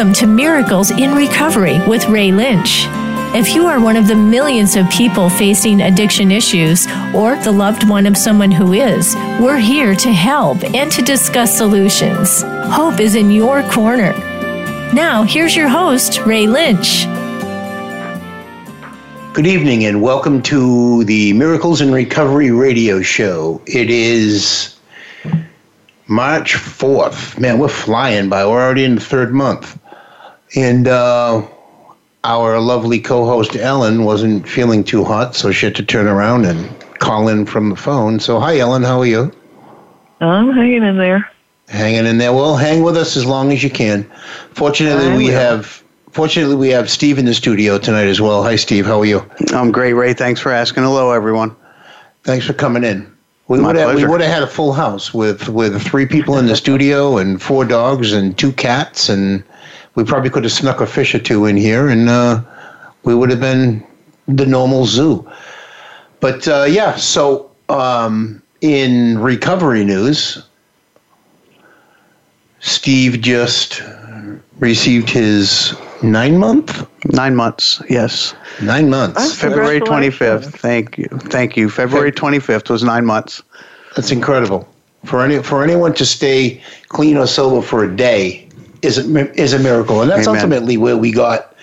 Welcome to Miracles in Recovery with Ray Lynch. If you are one of the millions of people facing addiction issues or the loved one of someone who is, we're here to help and to discuss solutions. Hope is in your corner. Now, here's your host, Ray Lynch. Good evening and welcome to the Miracles in Recovery radio show. It is March 4th. Man, we're flying by. We're already in the third month. And uh, our lovely co host Ellen wasn't feeling too hot, so she had to turn around and call in from the phone. So, hi, Ellen, how are you? I'm hanging in there. Hanging in there. Well, hang with us as long as you can. Fortunately, I we will. have. Fortunately, we have Steve in the studio tonight as well. Hi, Steve. How are you? I'm great, Ray. Thanks for asking. Hello, everyone. Thanks for coming in. We My would have we would have had a full house with with three people in the studio and four dogs and two cats and we probably could have snuck a fish or two in here and uh, we would have been the normal zoo. But uh, yeah, so um, in recovery news, Steve just received his nine month Nine months, yes. nine months. I'm February 25th. Thank you. Thank you. February 25th was nine months. That's incredible. For any for anyone to stay clean or sober for a day is a, is a miracle, and that's Amen. ultimately where we got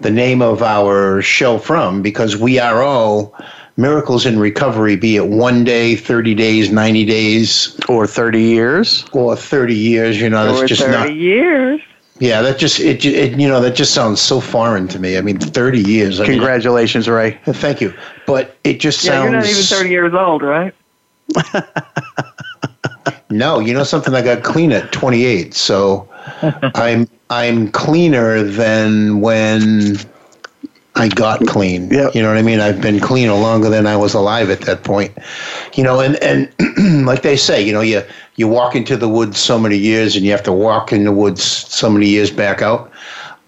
the name of our show from because we are all miracles in recovery, be it one day, thirty days, ninety days, Or 30 years. or thirty years. You know, that's Over just 30 not. years. Yeah, that just it, it. You know, that just sounds so foreign to me. I mean, thirty years. I mean, Congratulations, Ray. thank you, but it just Yeah, sounds. you're not even 30 years old, right? No, you know something. I got clean at 28, so I'm I'm cleaner than when I got clean. Yep. You know what I mean? I've been cleaner longer than I was alive at that point. You know, and and like they say, you know, you you walk into the woods so many years, and you have to walk in the woods so many years back out.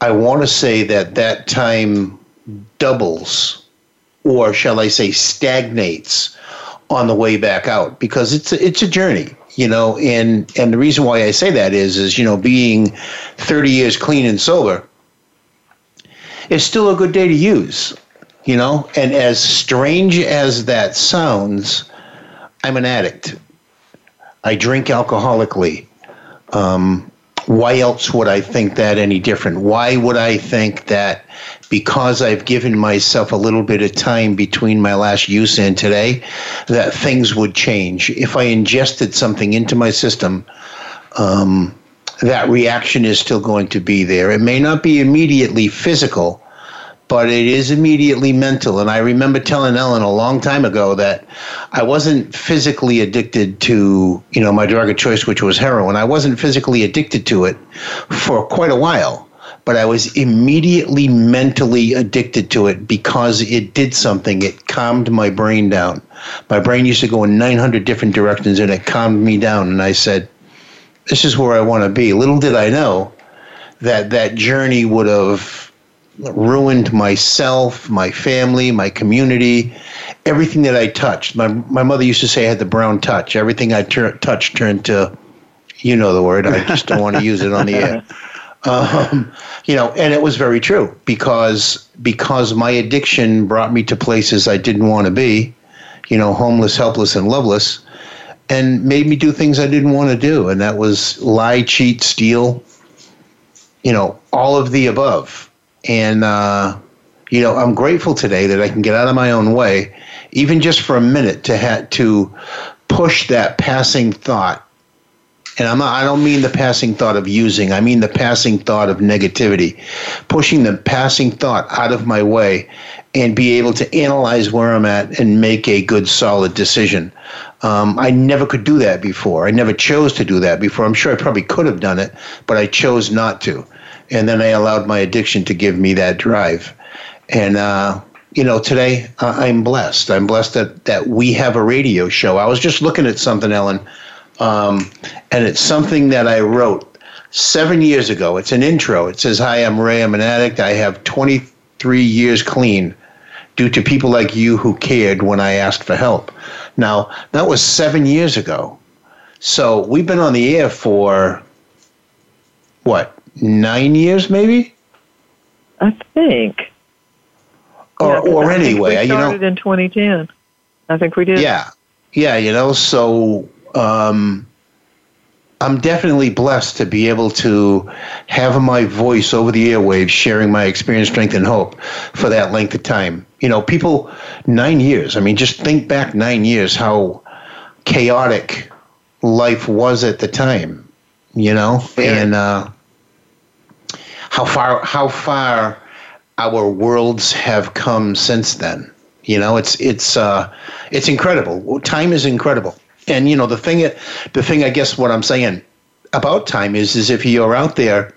I want to say that that time doubles, or shall I say, stagnates on the way back out because it's a, it's a journey you know and and the reason why I say that is is you know being 30 years clean and sober is still a good day to use you know? And as strange as that sounds I'm an addict. I drink alcoholically. Um, why else would I think that any different why would I think that because I've given myself a little bit of time between my last use and today, that things would change. If I ingested something into my system, um, that reaction is still going to be there. It may not be immediately physical, but it is immediately mental. And I remember telling Ellen a long time ago that I wasn't physically addicted to, you know, my drug of choice, which was heroin. I wasn't physically addicted to it for quite a while but I was immediately mentally addicted to it because it did something. It calmed my brain down. My brain used to go in 900 different directions and it calmed me down. And I said, This is where I want to be. Little did I know that that journey would have ruined myself, my family, my community, everything that I touched. My, my mother used to say I had the brown touch. Everything I tur- touched turned to, you know the word, I just don't want to use it on the air um, you know, and it was very true because because my addiction brought me to places I didn't want to be, you know, homeless, helpless, and loveless, and made me do things I didn't want to do, and that was lie, cheat, steal, you know, all of the above, and uh, you know, I'm grateful today that I can get out of my own way, even just for a minute, to ha- to push that passing thought and I'm not, I don't mean the passing thought of using. I mean the passing thought of negativity, pushing the passing thought out of my way, and be able to analyze where I'm at and make a good, solid decision. Um, I never could do that before. I never chose to do that before. I'm sure I probably could have done it, but I chose not to. And then I allowed my addiction to give me that drive. And uh, you know, today uh, I'm blessed. I'm blessed that that we have a radio show. I was just looking at something, Ellen um, and it's something that I wrote seven years ago. It's an intro. It says, "Hi, I'm Ray. I'm an addict. I have 23 years clean due to people like you who cared when I asked for help." Now that was seven years ago. So we've been on the air for what nine years, maybe, I think. or Yeah, or I think anyway, we you know. started in 2010. I think we did. Yeah, yeah, you know. So um, I'm definitely blessed to be able to have my voice over the airwaves, sharing my experience, strength, and hope for that length of time. You know, people, nine years. I mean, just think back nine years, how chaotic life was at the time. You know, and uh, how far how far our worlds have come since then. You know, it's it's uh, it's incredible. Time is incredible, and you know the thing the thing I guess what I'm saying about time is is if you're out there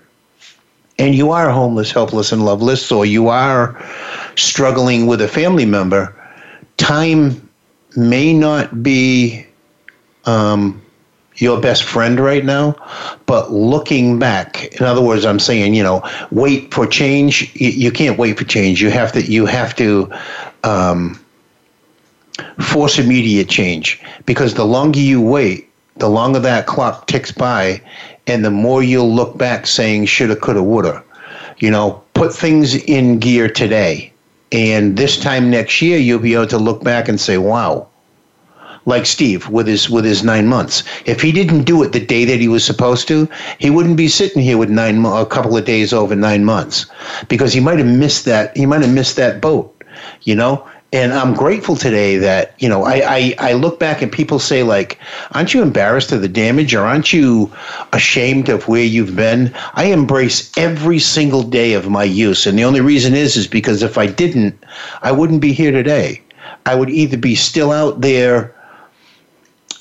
and you are homeless, helpless, and loveless, or you are struggling with a family member, time may not be um, your best friend right now, but looking back, in other words, I'm saying, you know, wait for change. You, you can't wait for change. You have to. You have to. Um, force immediate change because the longer you wait, the longer that clock ticks by, and the more you'll look back saying shoulda, coulda, woulda. You know, put things in gear today, and this time next year you'll be able to look back and say, "Wow." Like Steve with his with his nine months. If he didn't do it the day that he was supposed to, he wouldn't be sitting here with nine a couple of days over nine months, because he might have missed that. He might have missed that boat. You know, and I'm grateful today that you know I, I I look back and people say like, aren't you embarrassed of the damage or aren't you ashamed of where you've been? I embrace every single day of my use, and the only reason is is because if I didn't, I wouldn't be here today. I would either be still out there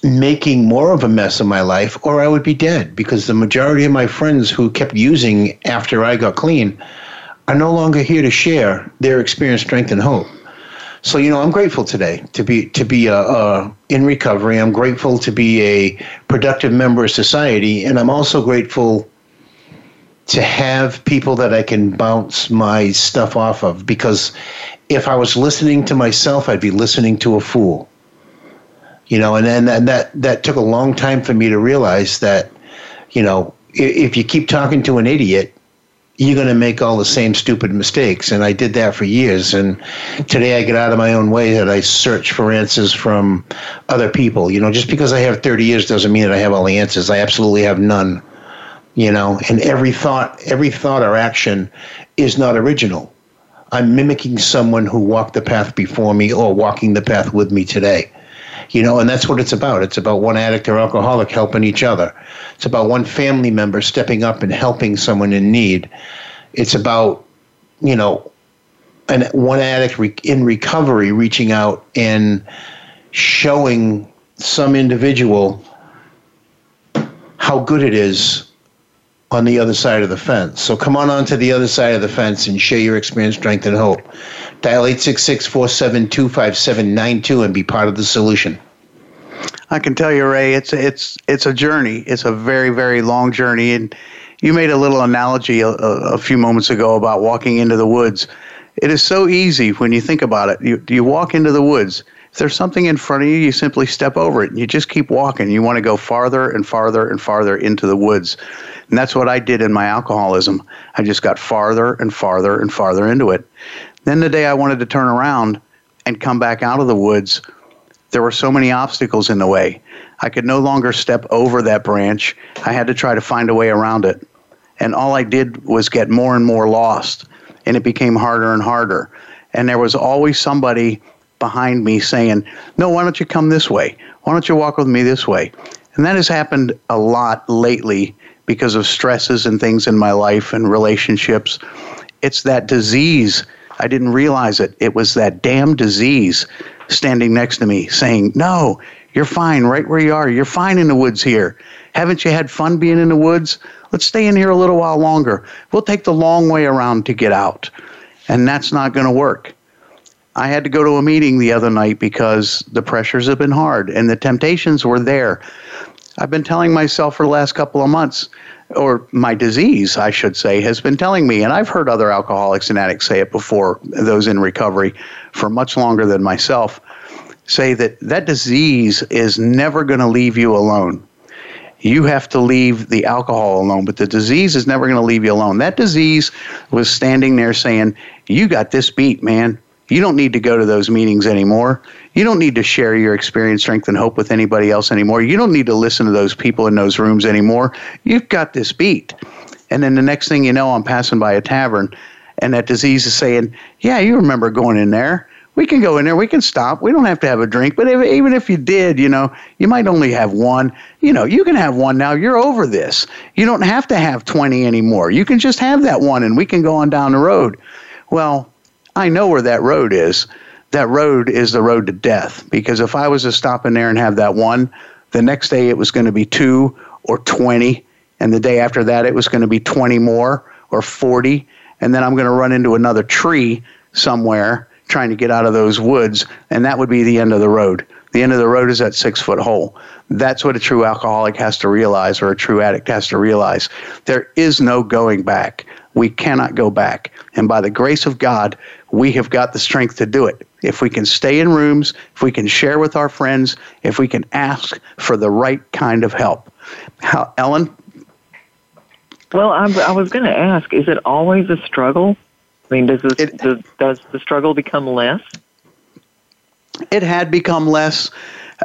making more of a mess of my life or I would be dead because the majority of my friends who kept using after I got clean are no longer here to share their experience, strength, and hope. So you know, I'm grateful today to be to be uh, uh, in recovery. I'm grateful to be a productive member of society, and I'm also grateful to have people that I can bounce my stuff off of. Because if I was listening to myself, I'd be listening to a fool. You know, and then and that that took a long time for me to realize that, you know, if you keep talking to an idiot, you're going to make all the same stupid mistakes. And I did that for years. And today I get out of my own way that I search for answers from other people. You know, just because I have 30 years doesn't mean that I have all the answers. I absolutely have none. You know, and every thought, every thought or action is not original. I'm mimicking someone who walked the path before me or walking the path with me today. You know, and that's what it's about. It's about one addict or alcoholic helping each other. It's about one family member stepping up and helping someone in need. It's about, you know, an one addict re- in recovery reaching out and showing some individual how good it is on the other side of the fence. So come on onto the other side of the fence and share your experience, strength, and hope. Dial 866 472 5792 and be part of the solution. I can tell you, Ray, it's it's it's a journey. It's a very very long journey, and you made a little analogy a, a few moments ago about walking into the woods. It is so easy when you think about it. You you walk into the woods. If there's something in front of you, you simply step over it, and you just keep walking. You want to go farther and farther and farther into the woods, and that's what I did in my alcoholism. I just got farther and farther and farther into it. Then the day I wanted to turn around and come back out of the woods, there were so many obstacles in the way. I could no longer step over that branch. I had to try to find a way around it. And all I did was get more and more lost, and it became harder and harder. And there was always somebody behind me saying, No, why don't you come this way? Why don't you walk with me this way? And that has happened a lot lately because of stresses and things in my life and relationships. It's that disease. I didn't realize it. It was that damn disease standing next to me saying, No, you're fine right where you are. You're fine in the woods here. Haven't you had fun being in the woods? Let's stay in here a little while longer. We'll take the long way around to get out. And that's not going to work. I had to go to a meeting the other night because the pressures have been hard and the temptations were there. I've been telling myself for the last couple of months, or my disease, I should say, has been telling me, and I've heard other alcoholics and addicts say it before, those in recovery for much longer than myself, say that that disease is never going to leave you alone. You have to leave the alcohol alone, but the disease is never going to leave you alone. That disease was standing there saying, You got this beat, man. You don't need to go to those meetings anymore. You don't need to share your experience, strength, and hope with anybody else anymore. You don't need to listen to those people in those rooms anymore. You've got this beat. And then the next thing you know, I'm passing by a tavern, and that disease is saying, Yeah, you remember going in there we can go in there, we can stop. We don't have to have a drink. But if, even if you did, you know, you might only have one. You know, you can have one now. You're over this. You don't have to have 20 anymore. You can just have that one and we can go on down the road. Well, I know where that road is. That road is the road to death because if I was to stop in there and have that one, the next day it was going to be two or 20. And the day after that, it was going to be 20 more or 40. And then I'm going to run into another tree somewhere trying to get out of those woods, and that would be the end of the road. The end of the road is that six foot hole. That's what a true alcoholic has to realize, or a true addict has to realize. There is no going back. We cannot go back. And by the grace of God, we have got the strength to do it. If we can stay in rooms, if we can share with our friends, if we can ask for the right kind of help. How, Ellen? Well, I'm, I was going to ask is it always a struggle? I mean, does, this, it, does, does the struggle become less? It had become less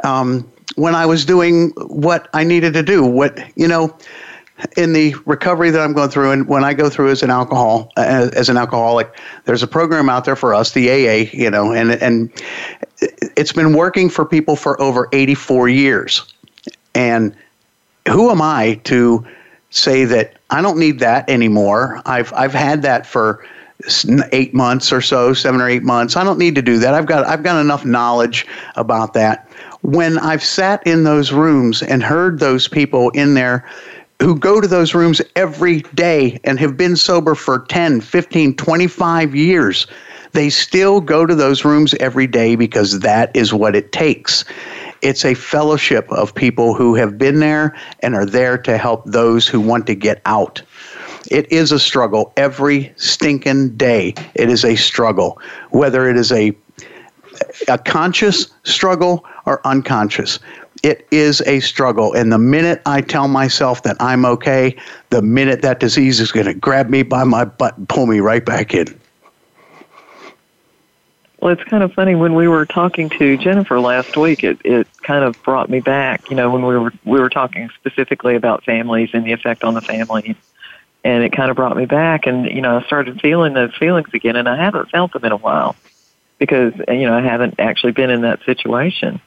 um, when I was doing what I needed to do. What you know, in the recovery that I'm going through, and when I go through as an alcohol as, as, an alcoholic, there's a program out there for us, the AA, you know, and and it's been working for people for over 84 years. And who am I to say that I don't need that anymore? I've I've had that for eight months or so, seven or eight months. I don't need to do that. I've got I've got enough knowledge about that. When I've sat in those rooms and heard those people in there who go to those rooms every day and have been sober for 10, 15, 25 years, they still go to those rooms every day because that is what it takes. It's a fellowship of people who have been there and are there to help those who want to get out. It is a struggle every stinking day. It is a struggle, whether it is a a conscious struggle or unconscious. It is a struggle. And the minute I tell myself that I'm okay, the minute that disease is going to grab me by my butt and pull me right back in. Well, it's kind of funny when we were talking to Jennifer last week. It it kind of brought me back. You know, when we were we were talking specifically about families and the effect on the family and it kind of brought me back and you know i started feeling those feelings again and i haven't felt them in a while because you know i haven't actually been in that situation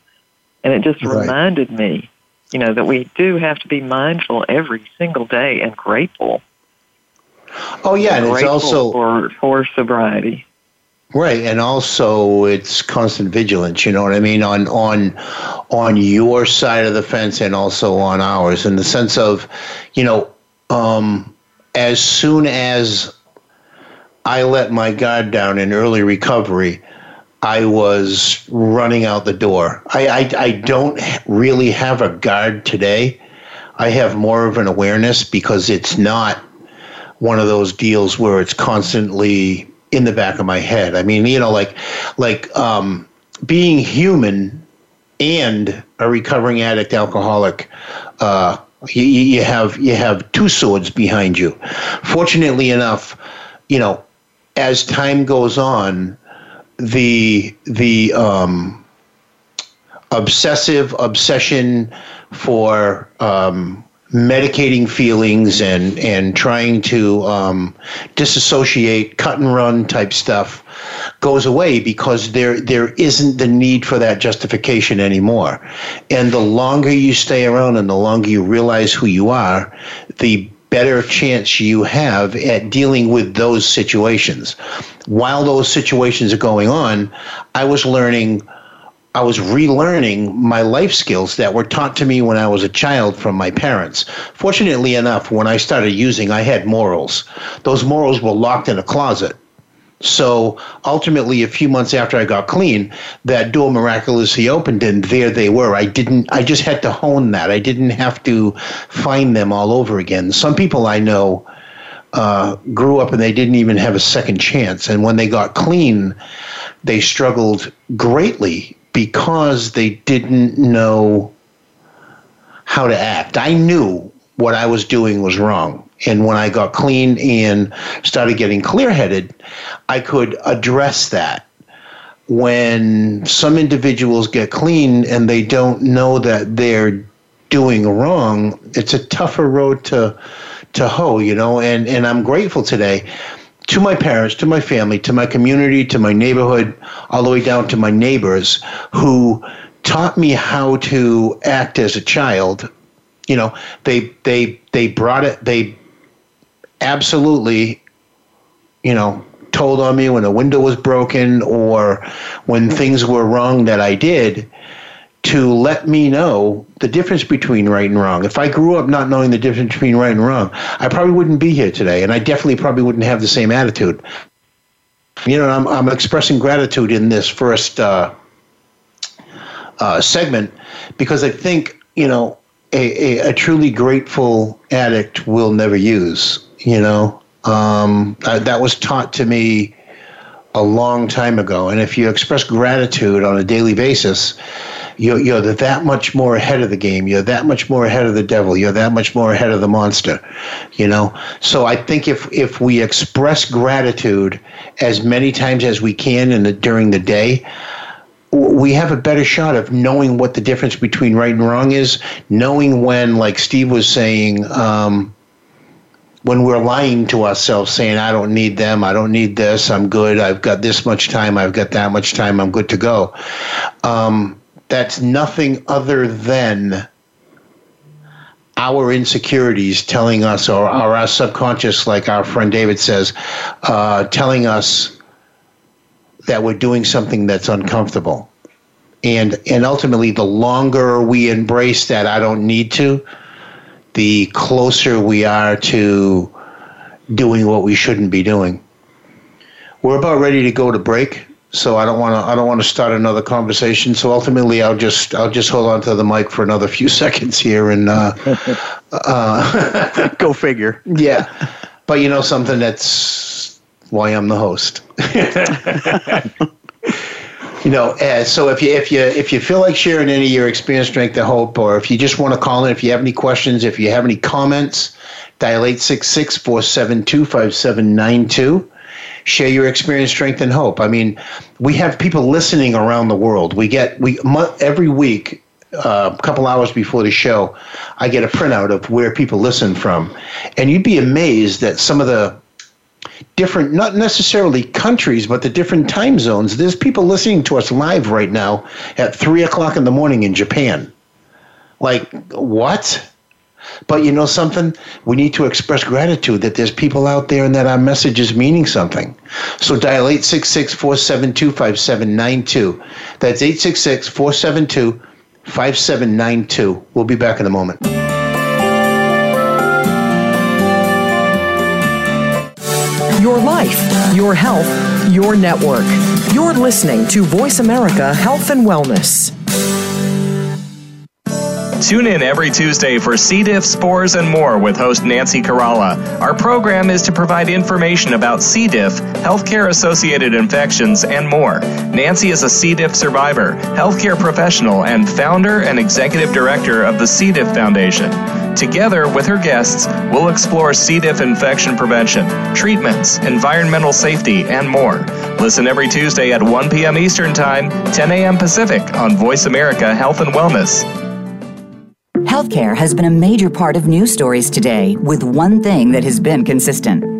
and it just right. reminded me you know that we do have to be mindful every single day and grateful oh yeah and, and it's also for for sobriety Right, and also it's constant vigilance. You know what I mean on on on your side of the fence, and also on ours, in the sense of, you know, um, as soon as I let my guard down in early recovery, I was running out the door. I, I, I don't really have a guard today. I have more of an awareness because it's not one of those deals where it's constantly in the back of my head. I mean, you know, like like um, being human and a recovering addict alcoholic uh, you, you have you have two swords behind you. Fortunately enough, you know, as time goes on, the the um, obsessive obsession for um, medicating feelings and and trying to um, disassociate, cut and run type stuff goes away because there there isn't the need for that justification anymore. And the longer you stay around and the longer you realize who you are, the better chance you have at dealing with those situations. While those situations are going on, I was learning I was relearning my life skills that were taught to me when I was a child from my parents. Fortunately enough, when I started using, I had morals. Those morals were locked in a closet. So ultimately, a few months after I got clean, that door miraculously opened, and there they were. I didn't. I just had to hone that. I didn't have to find them all over again. Some people I know uh, grew up and they didn't even have a second chance, and when they got clean, they struggled greatly because they didn't know how to act. I knew what I was doing was wrong. And when I got clean and started getting clear headed, I could address that. When some individuals get clean and they don't know that they're doing wrong, it's a tougher road to to hoe, you know, and, and I'm grateful today to my parents, to my family, to my community, to my neighborhood, all the way down to my neighbors who taught me how to act as a child. You know, they they they brought it they absolutely, you know, told on me when a window was broken or when things were wrong that I did to let me know the difference between right and wrong. If I grew up not knowing the difference between right and wrong, I probably wouldn't be here today, and I definitely probably wouldn't have the same attitude. You know, I'm, I'm expressing gratitude in this first uh, uh, segment because I think, you know, a, a, a truly grateful addict will never use you know? Um, uh, that was taught to me a long time ago. And if you express gratitude on a daily basis you're, you're that much more ahead of the game. You're that much more ahead of the devil. You're that much more ahead of the monster you know? So i think if if we express gratitude as many times as we can in the during the day we have a better shot of knowing what the difference between right and wrong is knowing when like steve was saying um, when we're lying to ourselves saying i don't need them i don't need this i'm good i've got this much time i've got that much time i'm good to go. Um, that's nothing other than our insecurities telling us or, our subconscious like our friend david says uh, telling us that we're doing something that's uncomfortable. And and ultimately the longer we embrace that i don't need to the closer we are to doing what we shouldn't be doing. We're about ready to go to break, so I don't want to. I don't want to start another conversation. So ultimately, I'll just I'll just hold on to the mic for another few seconds here and uh, uh, go figure. Yeah, but you know something that's why I'm the host. you know uh, so if you if you if you feel like sharing any of your experience strength and hope or if you just want to call in if you have any questions if you have any comments dial 866-472-5792 share your experience strength and hope. I mean we have people listening around the world. We get we every week uh, a couple hours before the show i get a printout of where people listen from. And you'd be amazed that some of the different, not necessarily countries, but the different time zones. There's people listening to us live right now at three o'clock in the morning in Japan. Like, what? But you know something? We need to express gratitude that there's people out there and that our message is meaning something. So dial 866 472 5792. That's 866 472 5792. We'll be back in a moment. Your life, your health, your network. You're listening to Voice America Health and Wellness. Tune in every Tuesday for C. diff, spores, and more with host Nancy Caralla. Our program is to provide information about C. diff, healthcare associated infections, and more. Nancy is a C. diff survivor, healthcare professional, and founder and executive director of the C. diff Foundation. Together with her guests, we'll explore C. diff infection prevention, treatments, environmental safety, and more. Listen every Tuesday at 1 p.m. Eastern Time, 10 a.m. Pacific on Voice America Health and Wellness. Healthcare has been a major part of news stories today, with one thing that has been consistent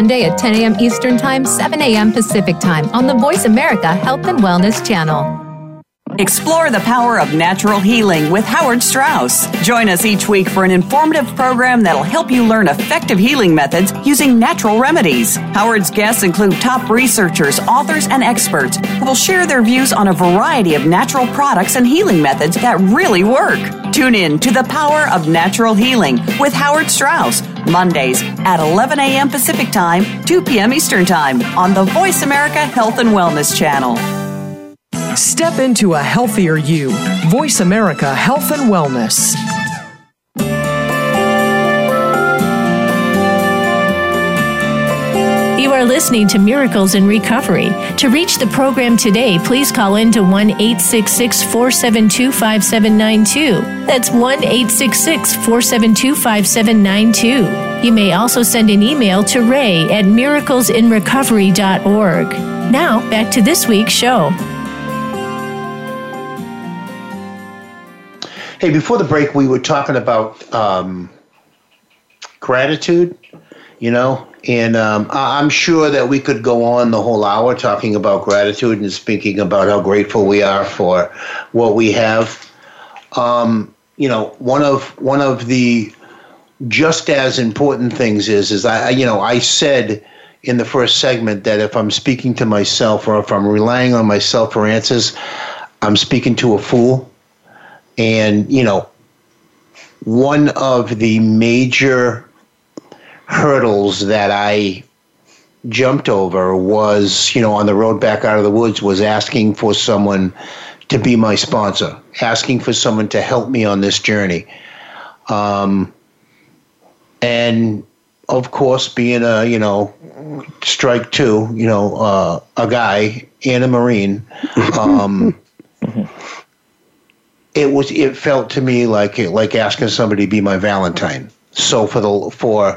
Monday at 10 a.m. Eastern Time, 7 a.m. Pacific Time on the Voice America Health and Wellness channel. Explore the power of natural healing with Howard Straus. Join us each week for an informative program that'll help you learn effective healing methods using natural remedies. Howard's guests include top researchers, authors, and experts who will share their views on a variety of natural products and healing methods that really work. Tune in to The Power of Natural Healing with Howard Straus, Mondays at 11 a.m. Pacific Time, 2 p.m. Eastern Time on the Voice America Health and Wellness Channel. Step into a healthier you. Voice America Health and Wellness. You are listening to Miracles in Recovery. To reach the program today, please call in to 1 866 472 5792. That's 1 866 472 5792. You may also send an email to ray at miraclesinrecovery.org. Now, back to this week's show. Hey, before the break, we were talking about um, gratitude, you know, and um, I'm sure that we could go on the whole hour talking about gratitude and speaking about how grateful we are for what we have. Um, you know, one of one of the just as important things is is I you know I said in the first segment that if I'm speaking to myself or if I'm relying on myself for answers, I'm speaking to a fool. And, you know, one of the major hurdles that I jumped over was, you know, on the road back out of the woods, was asking for someone to be my sponsor, asking for someone to help me on this journey. Um, and of course, being a, you know, strike two, you know, uh, a guy and a Marine, um, it was it felt to me like like asking somebody to be my Valentine. So for the for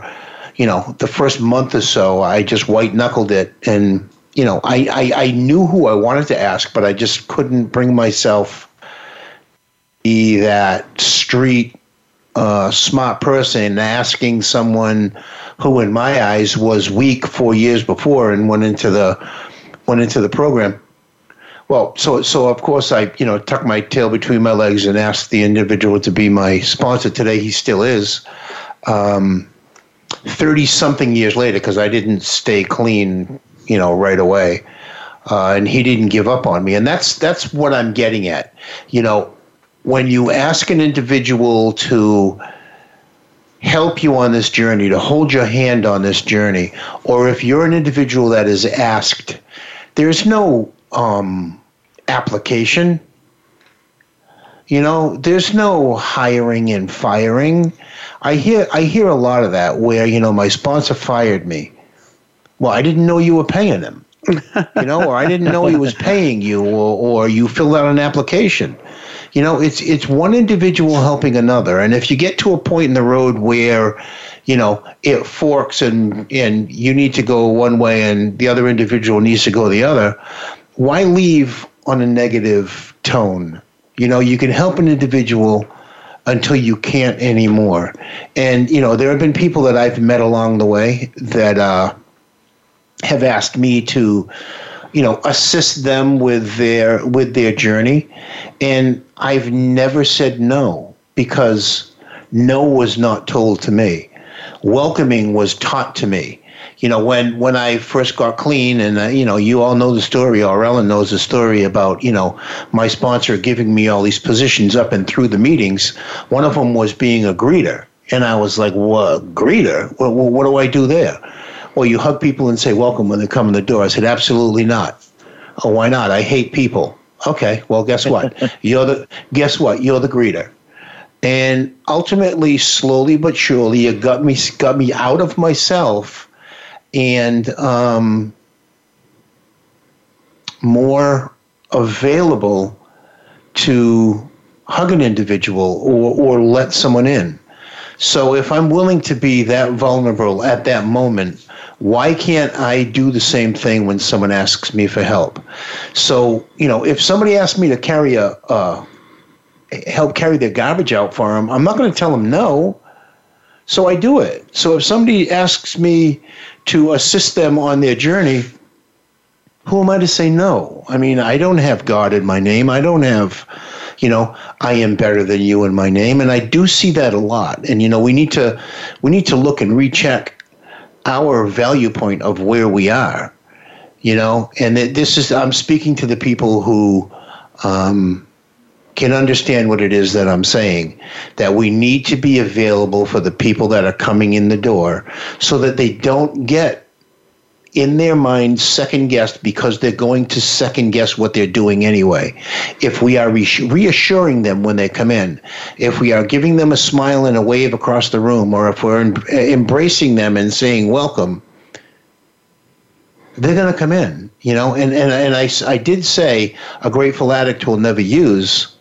you know the first month or so, I just white knuckled it, and you know I, I I knew who I wanted to ask, but I just couldn't bring myself be that street uh, smart person asking someone who, in my eyes, was weak four years before and went into the went into the program. Well, so so of course I you know tucked my tail between my legs and asked the individual to be my sponsor. Today he still is. Um, Thirty something years later, because I didn't stay clean, you know, right away, uh, and he didn't give up on me, and that's that's what I'm getting at. You know, when you ask an individual to help you on this journey, to hold your hand on this journey, or if you're an individual that is asked, there's no um, application. You know, there's no hiring and firing. I hear I hear a lot of that where you know my sponsor fired me. Well, I didn't know you were paying him. you know, or I didn't know he was paying you, or or you filled out an application. You know, it's it's one individual helping another, and if you get to a point in the road where you know it forks and and you need to go one way and the other individual needs to go the other why leave on a negative tone? You know, you can help an individual until you can't anymore. And, you know, there have been people that I've met along the way that uh, have asked me to, you know, assist them with their with their journey. And I've never said no because no was not told to me. Welcoming was taught to me you know, when when I first got clean, and uh, you know, you all know the story, or Ellen knows the story about you know my sponsor giving me all these positions up and through the meetings. One of them was being a greeter, and I was like, "What greeter? What, what do I do there?" Well, you hug people and say welcome when they come in the door. I said, "Absolutely not." Oh, why not? I hate people. Okay, well, guess what? you're the guess what? You're the greeter and ultimately slowly but surely it got me got me out of myself and um, more available to hug an individual or, or let someone in. So if I'm willing to be that vulnerable at that moment, why can't I do the same thing when someone asks me for help? So, you know, if somebody asks me to carry a, uh, help carry their garbage out for them, I'm not going to tell them no. So I do it. So if somebody asks me to assist them on their journey, who am I to say no? I mean, I don't have God in my name. I don't have, you know, I am better than you in my name, and I do see that a lot. And you know, we need to we need to look and recheck our value point of where we are. You know, and this is I'm speaking to the people who um, can understand what it is that I'm saying. That we need to be available for the people that are coming in the door, so that they don't get in their mind second guessed because they're going to second guess what they're doing anyway. If we are reassuring them when they come in, if we are giving them a smile and a wave across the room, or if we're embracing them and saying welcome, they're going to come in, you know. And and and I I did say a grateful addict will never use,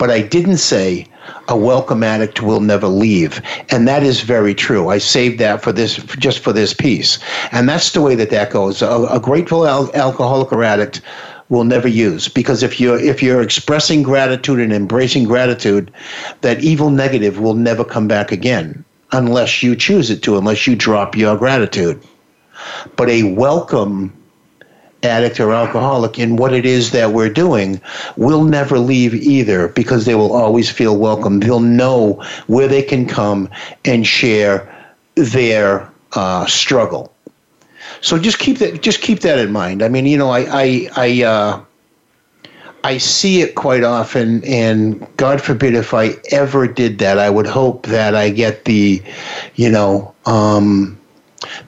but I didn't say a welcome addict will never leave. And that is very true. I saved that for this, just for this piece. And that's the way that that goes. A, a grateful al- alcoholic or addict will never use because if you're if you're expressing gratitude and embracing gratitude that evil negative will never come back again unless you choose it to unless you drop your gratitude but a welcome addict or alcoholic in what it is that we're doing will never leave either because they will always feel welcome. They'll know where they can come and share their uh, struggle. So just keep that just keep that in mind. I mean, you know, I I I, uh, I see it quite often, and God forbid if I ever did that, I would hope that I get the, you know. Um,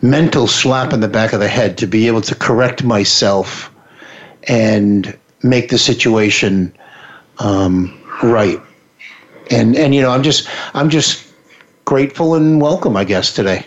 mental slap in the back of the head to be able to correct myself and make the situation um, right. And and you know, I'm just I'm just grateful and welcome, I guess, today.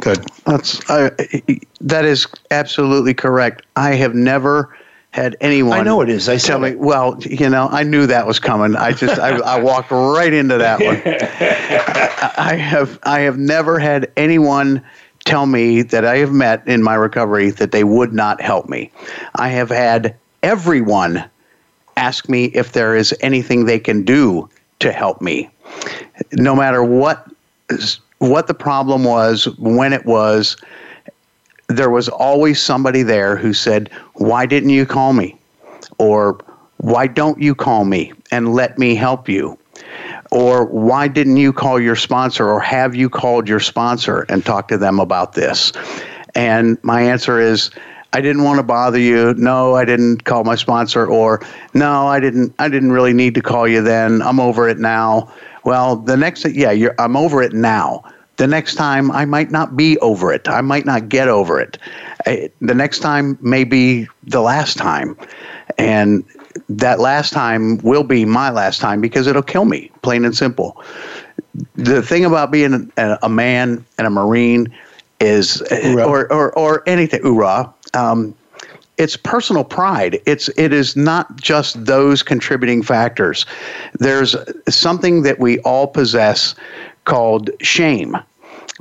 Good. That's that is absolutely correct. I have never had anyone. I know it is. I tell me. Well, you know, I knew that was coming. I just I, I walked right into that one. I have I have never had anyone tell me that I have met in my recovery that they would not help me. I have had everyone ask me if there is anything they can do to help me, no matter what what the problem was, when it was there was always somebody there who said, Why didn't you call me? Or why don't you call me and let me help you? Or why didn't you call your sponsor or have you called your sponsor and talked to them about this? And my answer is, I didn't want to bother you. No, I didn't call my sponsor or no, I didn't I didn't really need to call you then. I'm over it now. Well, the next yeah, I'm over it now the next time I might not be over it. I might not get over it. I, the next time may be the last time. And that last time will be my last time because it'll kill me, plain and simple. The thing about being a, a man and a Marine is, or, or, or anything, hoorah, um, it's personal pride. It's it is not just those contributing factors. There's something that we all possess called shame.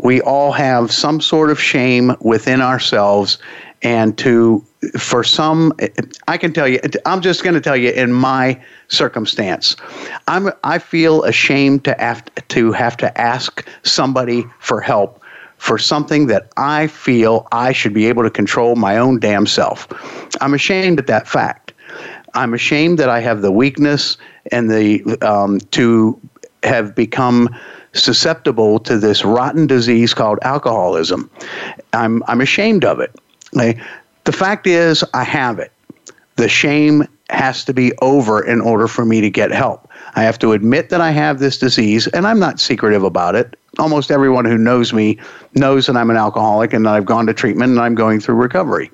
We all have some sort of shame within ourselves, and to for some, I can tell you, I'm just going to tell you in my circumstance, I'm I feel ashamed to have to have to ask somebody for help for something that I feel I should be able to control my own damn self. I'm ashamed of that fact. I'm ashamed that I have the weakness and the um, to have become susceptible to this rotten disease called alcoholism. I'm, I'm ashamed of it. The fact is, I have it. The shame has to be over in order for me to get help. I have to admit that I have this disease, and I'm not secretive about it. Almost everyone who knows me knows that I'm an alcoholic and that I've gone to treatment and I'm going through recovery.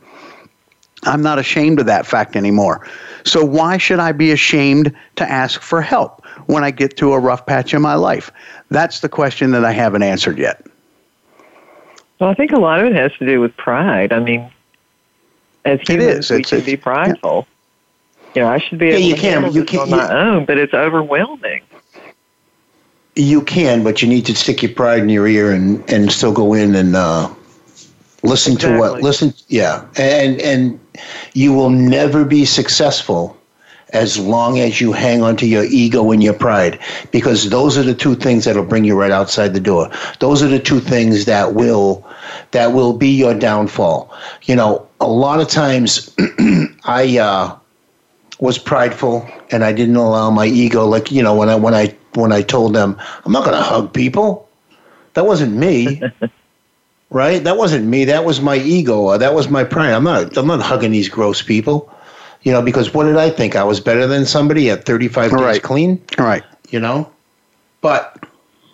I'm not ashamed of that fact anymore. So, why should I be ashamed to ask for help when I get to a rough patch in my life? That's the question that I haven't answered yet. Well, I think a lot of it has to do with pride. I mean, As humans, we should be prideful. You know, I should be able yeah, you to can, handle you this can, on you, my own, but it's overwhelming. You can, but you need to stick your pride in your ear and, and still go in and uh, listen Exactly. to what listen. Yeah, and and you will never be successful as long as you hang on to your ego and your pride, because those are the two things that'll bring you right outside the door. Those are the two things that will that will be your downfall. You know, a lot of times I uh, was prideful and I didn't allow my ego. Like you know, when I when I when I told them I'm not going to hug people, that wasn't me. right? That wasn't me. That was my ego. Uh, that was my pride. I'm not. I'm not hugging these gross people. You know, because what did I think? I was better than somebody at 35 days Right. clean. Right. You know, but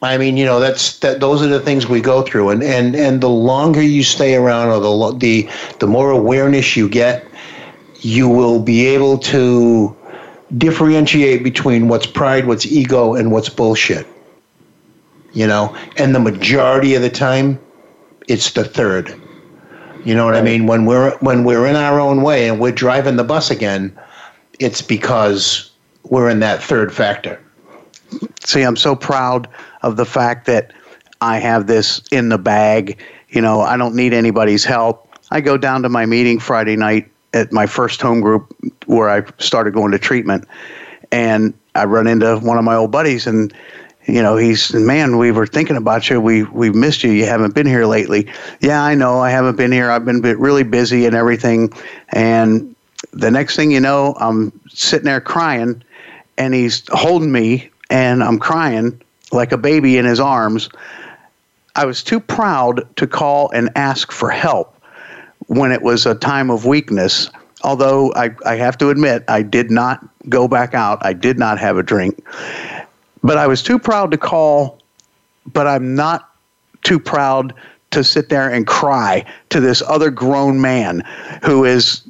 I mean, you know, that's that. Those are the things we go through, and and and the longer you stay around, or the the the more awareness you get, you will be able to differentiate between what's pride, what's ego, and what's bullshit. You know, and the majority of the time, it's the third. You know what I mean? When we're when we're in our own way and we're driving the bus again, it's because we're in that third factor. See, I'm so proud of the fact that I have this in the bag. You know, I don't need anybody's help. I go down to my meeting Friday night at my first home group where I started going to treatment, and I run into one of my old buddies, and you know, he's man, we were thinking about you. We we missed you. You haven't been here lately. Yeah, I know. I haven't been here. I've been really busy and everything. And the next thing you know, I'm sitting there crying, and he's holding me, and I'm crying like a baby in his arms. I was too proud to call and ask for help when it was a time of weakness. Although I, I have to admit, I did not go back out. I did not have a drink. But I was too proud to call, but I'm not too proud to sit there and cry to this other grown man who is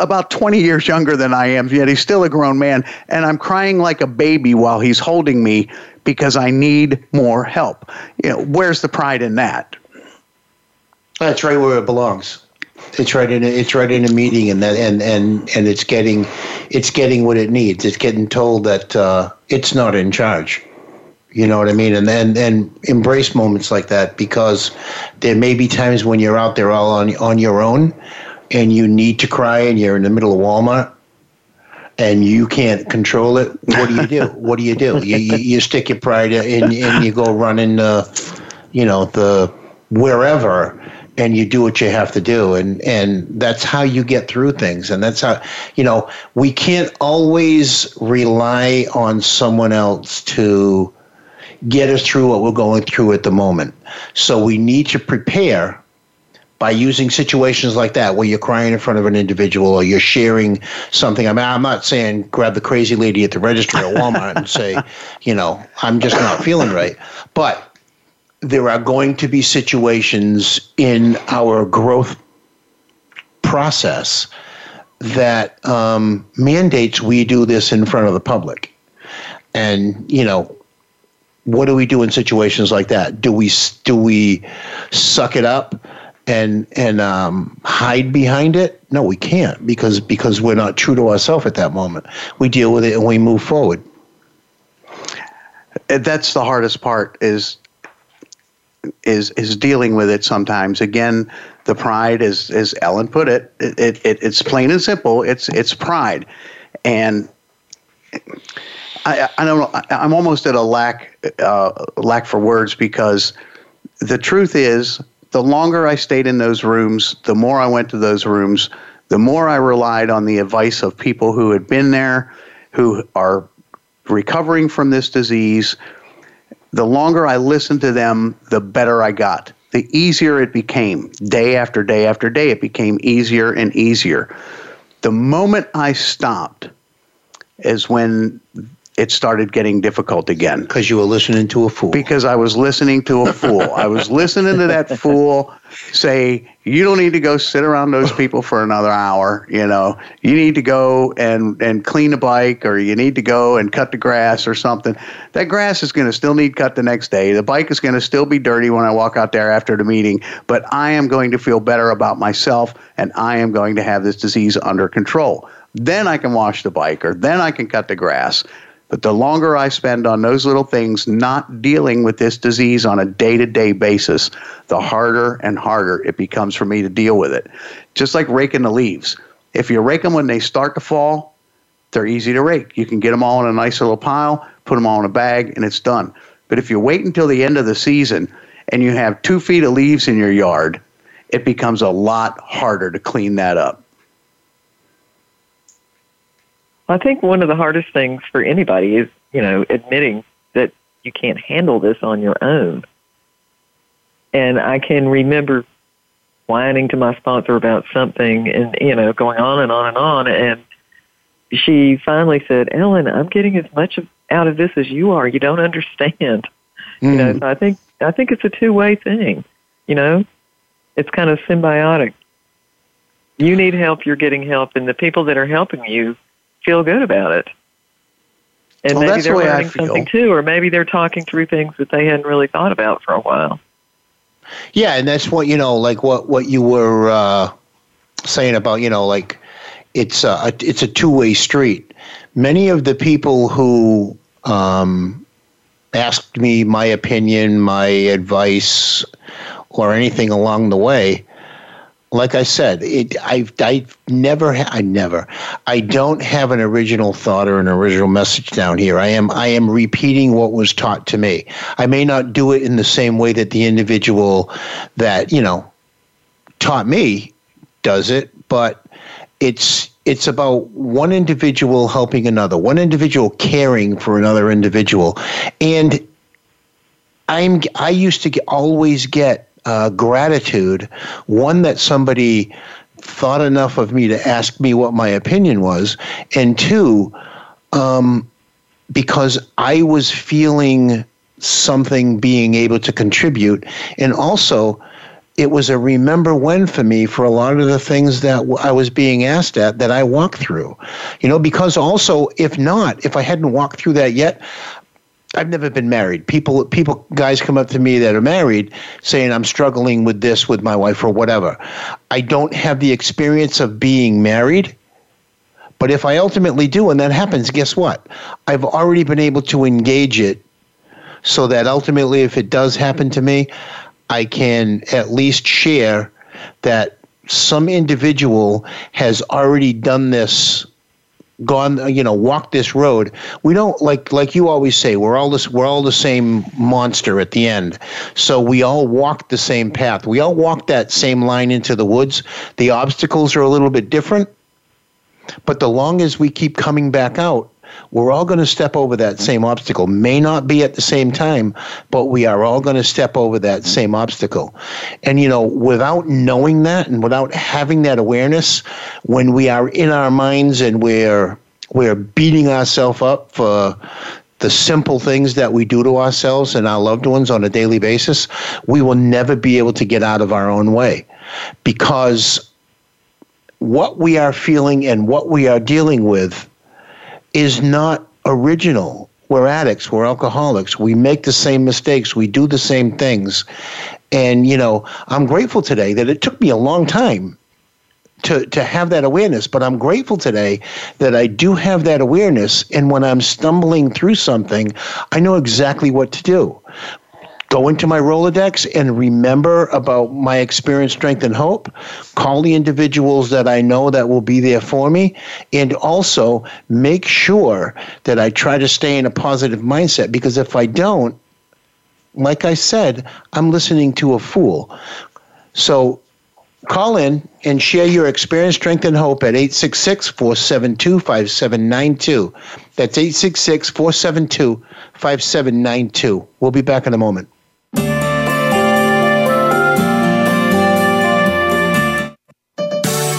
about 20 years younger than I am, yet he's still a grown man. And I'm crying like a baby while he's holding me because I need more help. You know, where's the pride in that? That's right where it belongs. It's right in a, it's right in a meeting, and that and and and it's getting it's getting what it needs. It's getting told that uh, it's not in charge. You know what I mean? And then and embrace moments like that because there may be times when you're out there all on on your own, and you need to cry, and you're in the middle of Walmart, and you can't control it. What do you do? what do you do? You, you you stick your pride in, and you go running, uh, you know, the wherever, and you do what you have to do, and and that's how you get through things, and that's how you know we can't always rely on someone else to get us through what we're going through at the moment. So we need to prepare by using situations like that where you're crying in front of an individual or you're sharing something. I mean, I'm not saying grab the crazy lady at the register at Walmart and say, you know, I'm just not feeling right. But there are going to be situations in our growth process that um, mandates we do this in front of the public. And, you know, what do we do in situations like that? Do we do we suck it up and and um, hide behind it? No, we can't because because we're not true to ourselves at that moment. We deal with it and we move forward. That's the hardest part is is is dealing with it sometimes. Again, the pride is as Ellen put it, it, it, it it's plain and simple. It's it's pride. And I, I don't know. I- I'm almost at a lack uh, lack for words because the truth is, the longer I stayed in those rooms, the more I went to those rooms, the more I relied on the advice of people who had been there, who are recovering from this disease. The longer I listened to them, the better I got. The easier it became. Day after day after day, it became easier and easier. The moment I stopped is when it started getting difficult again. Because you were listening to a fool. Because I was listening to a fool. I was listening to that fool say, you don't need to go sit around those people for another hour. You know, you need to go and, and clean a bike or you need to go and cut the grass or something. That grass is going to still need cut the next day. The bike is going to still be dirty when I walk out there after the meeting, but I am going to feel better about myself and I am going to have this disease under control. Then I can wash the bike or then I can cut the grass. But the longer I spend on those little things, not dealing with this disease on a day to day basis, the harder and harder it becomes for me to deal with it. Just like raking the leaves. If you rake them when they start to fall, they're easy to rake. You can get them all in a nice little pile, put them all in a bag, and it's done. But if you wait until the end of the season and you have two feet of leaves in your yard, it becomes a lot harder to clean that up. I think one of the hardest things for anybody is, you know, admitting that you can't handle this on your own. And I can remember whining to my sponsor about something and, you know, going on and on and on. And she finally said, Ellen, I'm getting as much of, out of this as you are. You don't understand. Mm. You know, so I think, I think it's a two way thing. You know, it's kind of symbiotic. You need help, you're getting help, and the people that are helping you feel good about it. And well, maybe they're the learning something too, or maybe they're talking through things that they hadn't really thought about for a while. Yeah, and that's what you know, like what what you were uh, saying about you know, like it's a it's a two way street. Many of the people who um, asked me my opinion, my advice, or anything along the way like I said, it, I've, I've never, I never, I don't have an original thought or an original message down here. I am, I am repeating what was taught to me. I may not do it in the same way that the individual that you know taught me does it, but it's it's about one individual helping another, one individual caring for another individual, and I'm I used to get, always get uh, gratitude. One, that somebody thought enough of me to ask me what my opinion was, and two, um, because I was feeling something being able to contribute, and also it was a remember when for me for a lot of the things that I was being asked at that I walked through. You know, because also, if not, if I hadn't walked through that yet, I've never been married. People, people, guys come up to me that are married saying I'm struggling with this with my wife or whatever. I don't have the experience of being married, but if I ultimately do and that happens, guess what? I've already been able to engage it so that ultimately, if it does happen to me, I can at least share that some individual has already done this gone you know walked this road we don't like like you always say we're all this we're all the same monster at the end. So we all walk the same path. We all walk that same line into the woods. The obstacles are a little bit different but the long as we keep coming back out we're all going to step over that mm-hmm. same obstacle. May not be at the same time, but we are all going to step over that mm-hmm. same obstacle. And, you know, without knowing that and without having that awareness, when we are in our minds and we're, we're beating ourselves up for the simple things that we do to ourselves and our loved ones on a daily basis, we will never be able to get out of our own way because what we are feeling and what we are dealing with is not original. We're addicts, we're alcoholics, we make the same mistakes, we do the same things. And, you know, I'm grateful today that it took me a long time to, to have that awareness, but I'm grateful today that I do have that awareness. And when I'm stumbling through something, I know exactly what to do go into my Rolodex and remember about my experience, strength, and hope. Call the individuals that I know that will be there for me. And also make sure that I try to stay in a positive mindset because if I don't, like I said, I'm listening to a fool. So call in and share your experience, strength, and hope at 866 472 5792. That's 866 472 5792. We'll be back in a moment.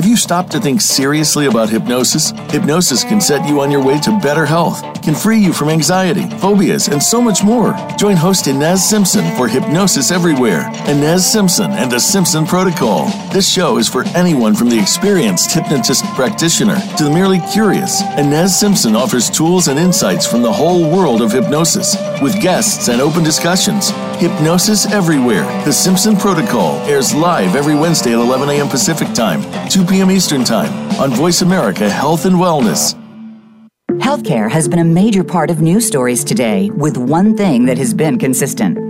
Have you stopped to think seriously about hypnosis? Hypnosis can set you on your way to better health, can free you from anxiety, phobias, and so much more. Join host Ines Simpson for Hypnosis Everywhere. Ines Simpson and the Simpson Protocol. This show is for anyone from the experienced hypnotist practitioner to the merely curious. Ines Simpson offers tools and insights from the whole world of hypnosis with guests and open discussions. Hypnosis Everywhere. The Simpson Protocol airs live every Wednesday at 11 a.m. Pacific Time, 2 p.m. Eastern Time on Voice America Health and Wellness. Healthcare has been a major part of news stories today, with one thing that has been consistent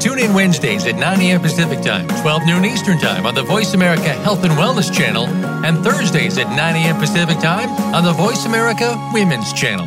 Tune in Wednesdays at 9 a.m. Pacific Time, 12 noon Eastern Time on the Voice America Health and Wellness Channel, and Thursdays at 9 a.m. Pacific Time on the Voice America Women's Channel.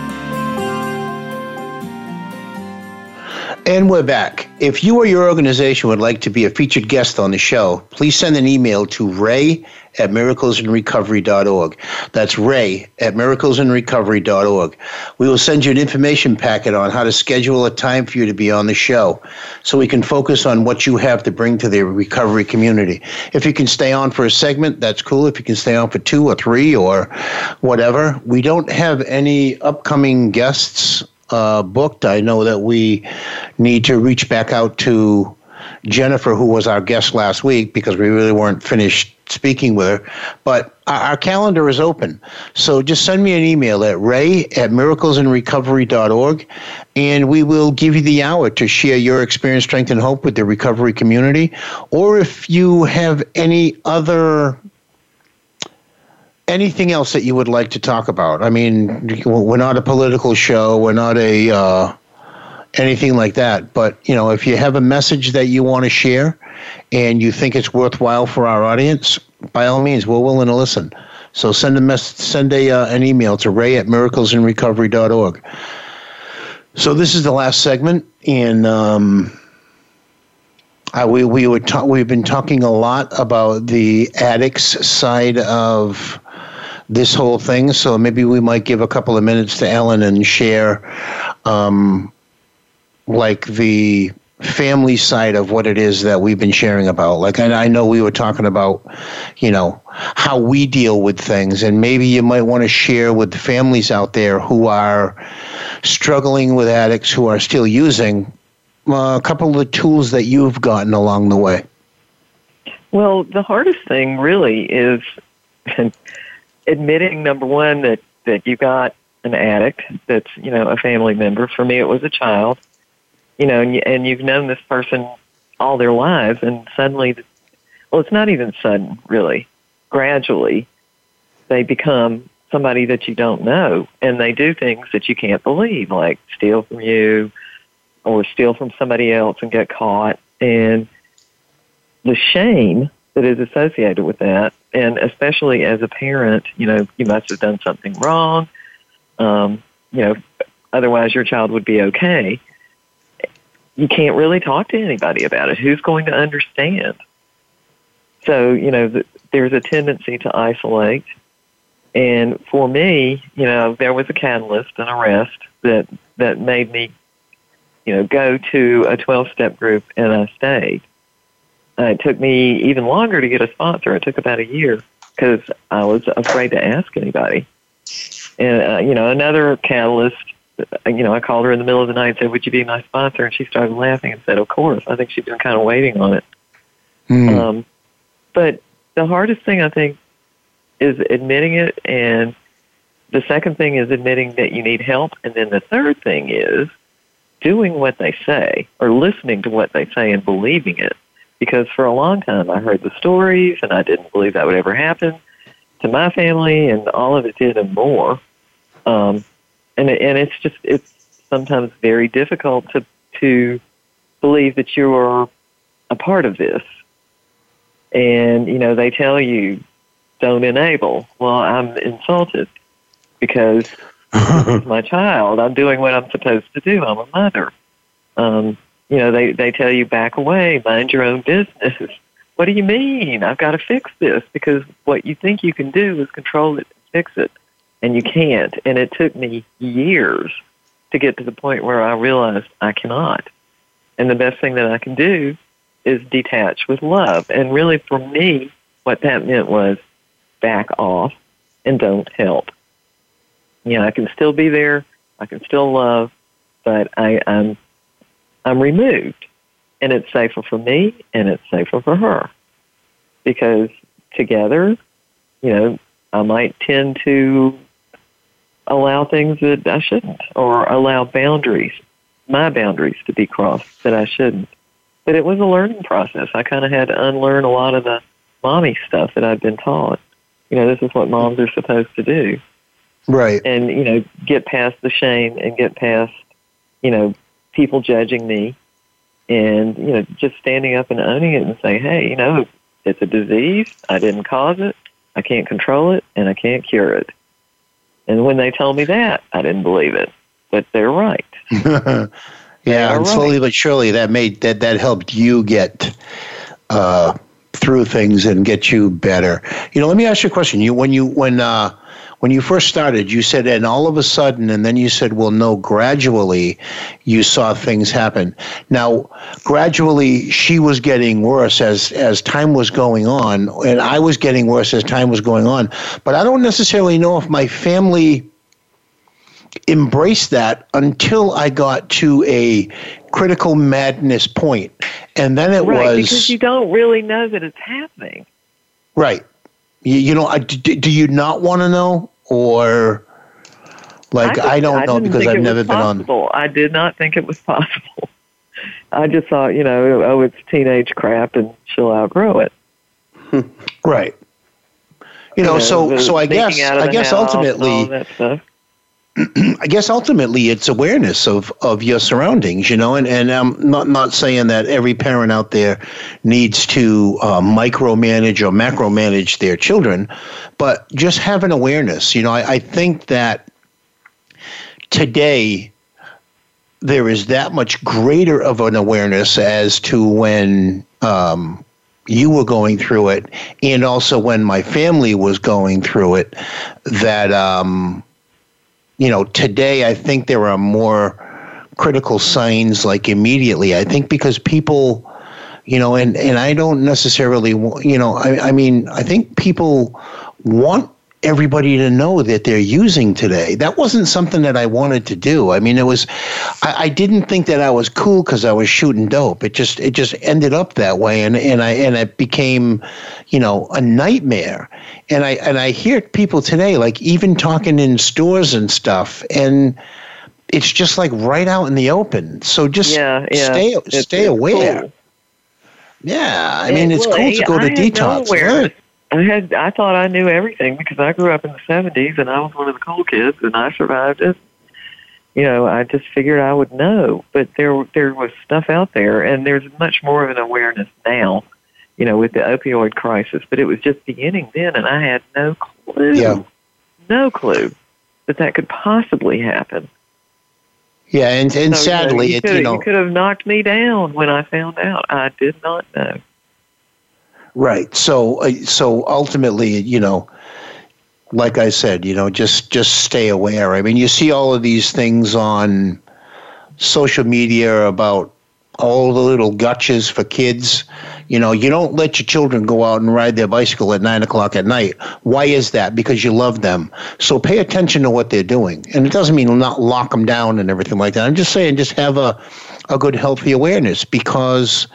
And we're back. If you or your organization would like to be a featured guest on the show, please send an email to ray at miraclesinrecovery.org. That's ray at miraclesinrecovery.org. We will send you an information packet on how to schedule a time for you to be on the show so we can focus on what you have to bring to the recovery community. If you can stay on for a segment, that's cool. If you can stay on for two or three or whatever. We don't have any upcoming guests uh, booked. I know that we need to reach back out to Jennifer, who was our guest last week, because we really weren't finished speaking with her. But our, calendar is open. So just send me an email at ray at miraclesinrecovery.org, and we will give you the hour to share your experience, strength, and hope with the recovery community. Or if you have any other anything else that you would like to talk about? I mean, we're not a political show. We're not a uh, anything like that. But you know, if you have a message that you want to share and you think it's worthwhile for our audience, by all means, we're willing to listen. So send a mess, send a uh, an email to ray at miraclesinrecovery.org. So this is the last segment, and um, I, we we were ta- we've been talking a lot about the addicts side of this whole thing. So maybe we might give a couple of minutes to Ellen and share, um, like the family side of what it is that we've been sharing about. Like I, I know we were talking about, you know, how we deal with things, and maybe you might want to share with the families out there who are struggling with addicts who are still using uh, a couple of the tools that you've gotten along the way. Well, the hardest thing really is admitting number one that that you got an addict that's you know a family member. For me, it was a child. You know, and, you, and you've known this person all their lives, and suddenly, well, it's not even sudden, really. Gradually, they become somebody that you don't know, and they do things that you can't believe, like steal from you or steal from somebody else and get caught. And the shame that is associated with that, and especially as a parent, you know, you must have done something wrong. Um, you know, otherwise your child would be okay. You can't really talk to anybody about it. Who's going to understand? So, you know, th- there's a tendency to isolate. And for me, you know, there was a catalyst, an arrest that, that made me, you know, go to a 12 step group and I stayed. Uh, it took me even longer to get a sponsor. It took about a year because I was afraid to ask anybody. And, uh, you know, another catalyst, uh, you know, I called her in the middle of the night and said, Would you be my sponsor? And she started laughing and said, Of course. I think she'd been kind of waiting on it. Mm. Um, but the hardest thing, I think, is admitting it. And the second thing is admitting that you need help. And then the third thing is doing what they say or listening to what they say and believing it. Because for a long time, I heard the stories and I didn't believe that would ever happen to my family, and all of it did and more. Um, and it, and it's just it's sometimes very difficult to to believe that you are a part of this. And you know they tell you don't enable. Well, I'm insulted because it's my child. I'm doing what I'm supposed to do. I'm a mother. Um, you know they they tell you back away, mind your own business. What do you mean? I've got to fix this because what you think you can do is control it and fix it, and you can't. And it took me years to get to the point where I realized I cannot. And the best thing that I can do is detach with love. And really, for me, what that meant was back off and don't help. You know, I can still be there, I can still love, but I, I'm I'm removed and it's safer for me and it's safer for her because together, you know, I might tend to allow things that I shouldn't or allow boundaries, my boundaries to be crossed that I shouldn't. But it was a learning process. I kind of had to unlearn a lot of the mommy stuff that I'd been taught. You know, this is what moms are supposed to do. Right. And, you know, get past the shame and get past, you know, people judging me and you know just standing up and owning it and saying hey you know it's a disease. I didn't cause it. I can't control it and i can't cure it. And when they told me that i didn't believe it. But they're right. Yeah, and slowly but surely that made that that helped you get uh, through things and get you better. You know, let me ask you a question. You when you when uh, when you first started, you said, and all of a sudden, and then you said, well, no, gradually, you saw things happen. Now, gradually, she was getting worse as as time was going on, and I was getting worse as time was going on. But I don't necessarily know if my family embraced that until I got to a critical madness point, and then it right was because you don't really know that it's happening right. You, you know, I, do, do you not want to know, or like I, I, don't know because I've never been on. I did not think it was possible. I just thought, you know, oh, it's teenage crap, and she'll outgrow it. Right. You know, so the so I guess I guess ultimately. I guess ultimately it's awareness of, of your surroundings, you know, and, and I'm not, not saying that every parent out there needs to uh, micromanage or macromanage their children, but just have an awareness. You know, I, I think that today there is that much greater of an awareness as to when um, you were going through it and also when my family was going through it that um, you know today i think there are more critical signs like immediately. I think because people you know and and i don't necessarily you know i, I mean i think people want everybody to know that they're using today. That wasn't something that i wanted to do. I mean it was i, I didn't think that i was cool because i was shooting dope. It just it just ended up that way and and i and it became you know a nightmare. And i and i hear people today like even talking in stores and stuff and it's just like right out in the open. So just Yeah, yeah. stay It's- stay it's aware. cool. Yeah, I mean, it's well, cool to go to detox. I had I thought I knew everything because I grew up in the seventies and I was one of the cool kids and I survived it. You know, I just figured I would know, but there there was stuff out there, and there's much more of an awareness now. You know, with the opioid crisis, but it was just beginning then, and I had no clue, Yeah. no clue that that could possibly happen. Yeah, and, and So, you know, sadly, you it, you know, could have knocked me down when I found out. I did not know. Right. So uh, so ultimately, you know, like I said, you know, just just stay aware. I mean, you see all of these things on social media about all the little gutches for kids. You know, you don't let your children go out and ride their bicycle at nine o'clock at night. Why is that? Because you love them. So pay attention to what they're doing. And it doesn't mean not lock them down and everything like that. I'm just saying, just have a, a good, healthy awareness because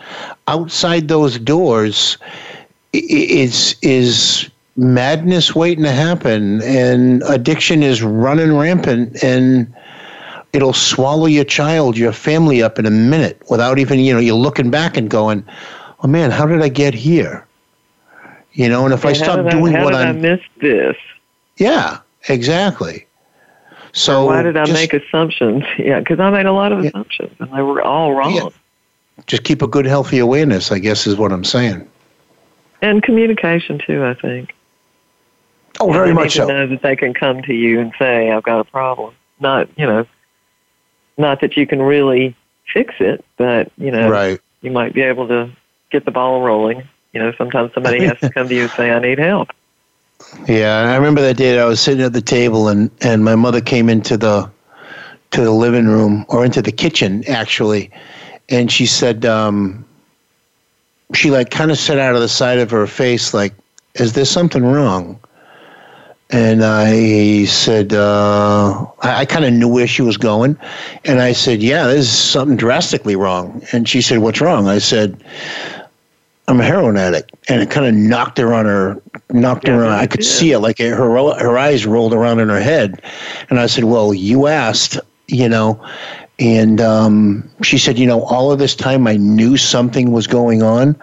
outside those doors i- i- is is madness waiting to happen and addiction is running rampant and it'll swallow your child your family up in a minute without even you know you're looking back and going oh man how did i get here you know and if i stop doing how what I i'm miss this? yeah exactly so why did I just, make assumptions? Yeah, because I made a lot of assumptions and they were all wrong. just keep a good healthy awareness i guess is what i'm saying And communication too, I think. Oh, very much need so. to know that they can come to you and say, "I've got a problem." Not, you know, not that you can really fix it, but you know, Right. you might be able to get the ball rolling. You know, sometimes somebody has to come to you and say, "I need help." Yeah, I remember that day that I was sitting at the table and, and my mother came into the to the living room or into the kitchen actually, and she said um, she like kind of said out of the side of her face like, "Is there something wrong?" And I said, uh, I, I kind of knew where she was going, and I said, "Yeah, there's something drastically wrong." And she said, "What's wrong?" I said, I'm a heroin addict, and it kind of knocked her on her, knocked her on. I could see it, like her her eyes rolled around in her head, and I said, "Well, you asked, you know," and um, she said, "You know, all of this time I knew something was going on,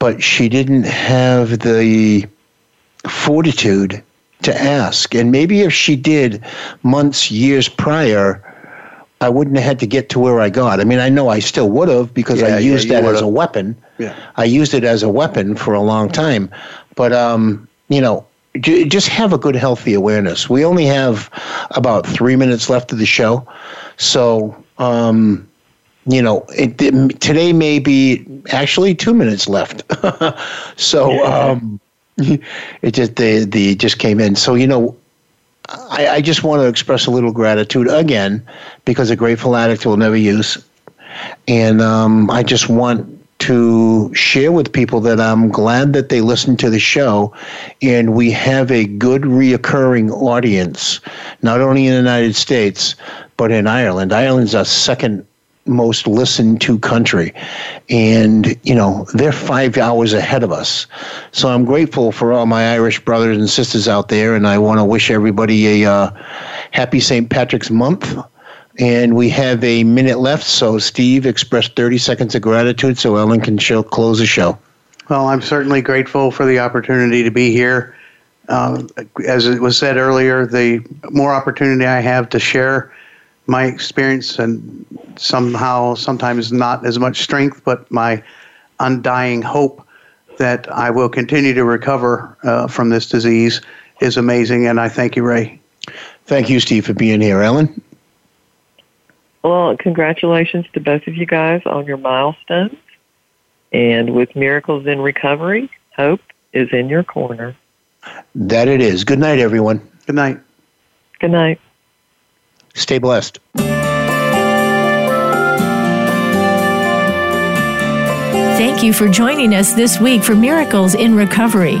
but she didn't have the fortitude to ask, and maybe if she did months, years prior." I wouldn't have had to get to where I got. I mean, I know I still would have because Yeah, I used that as a weapon. Yeah. I used it as a weapon for a long time. But, um, you know, j- just have a good, healthy awareness. We only have about three minutes left of the show. So, um, you know, it, it- today may be actually two minutes left. so, um, it just, the, the, just came in. So, you know, I, I just want to express a little gratitude again because a grateful addict will never use. And um, I just want to share with people that I'm glad that they listen to the show and we have a good reoccurring audience, not only in the United States, but in Ireland. Ireland's our second most listened to country. And, you know, they're five hours ahead of us. So I'm grateful for all my Irish brothers and sisters out there. And I want to wish everybody a uh, happy St. Patrick's month. And we have a minute left. So, Steve, express 30 seconds of gratitude so Ellen can show, close the show. Well, I'm certainly grateful for the opportunity to be here. Uh, as it was said earlier, the more opportunity I have to share my experience and somehow, sometimes not as much strength, but my undying hope that I will continue to recover uh, from this disease is amazing. And I thank you, Ray. Thank you, Steve, for being here. Ellen? Well, congratulations to both of you guys on your milestones. And with Miracles in Recovery, hope is in your corner. That it is. Good night, everyone. Good night. Good night. Stay blessed. Thank you for joining us this week for Miracles in Recovery.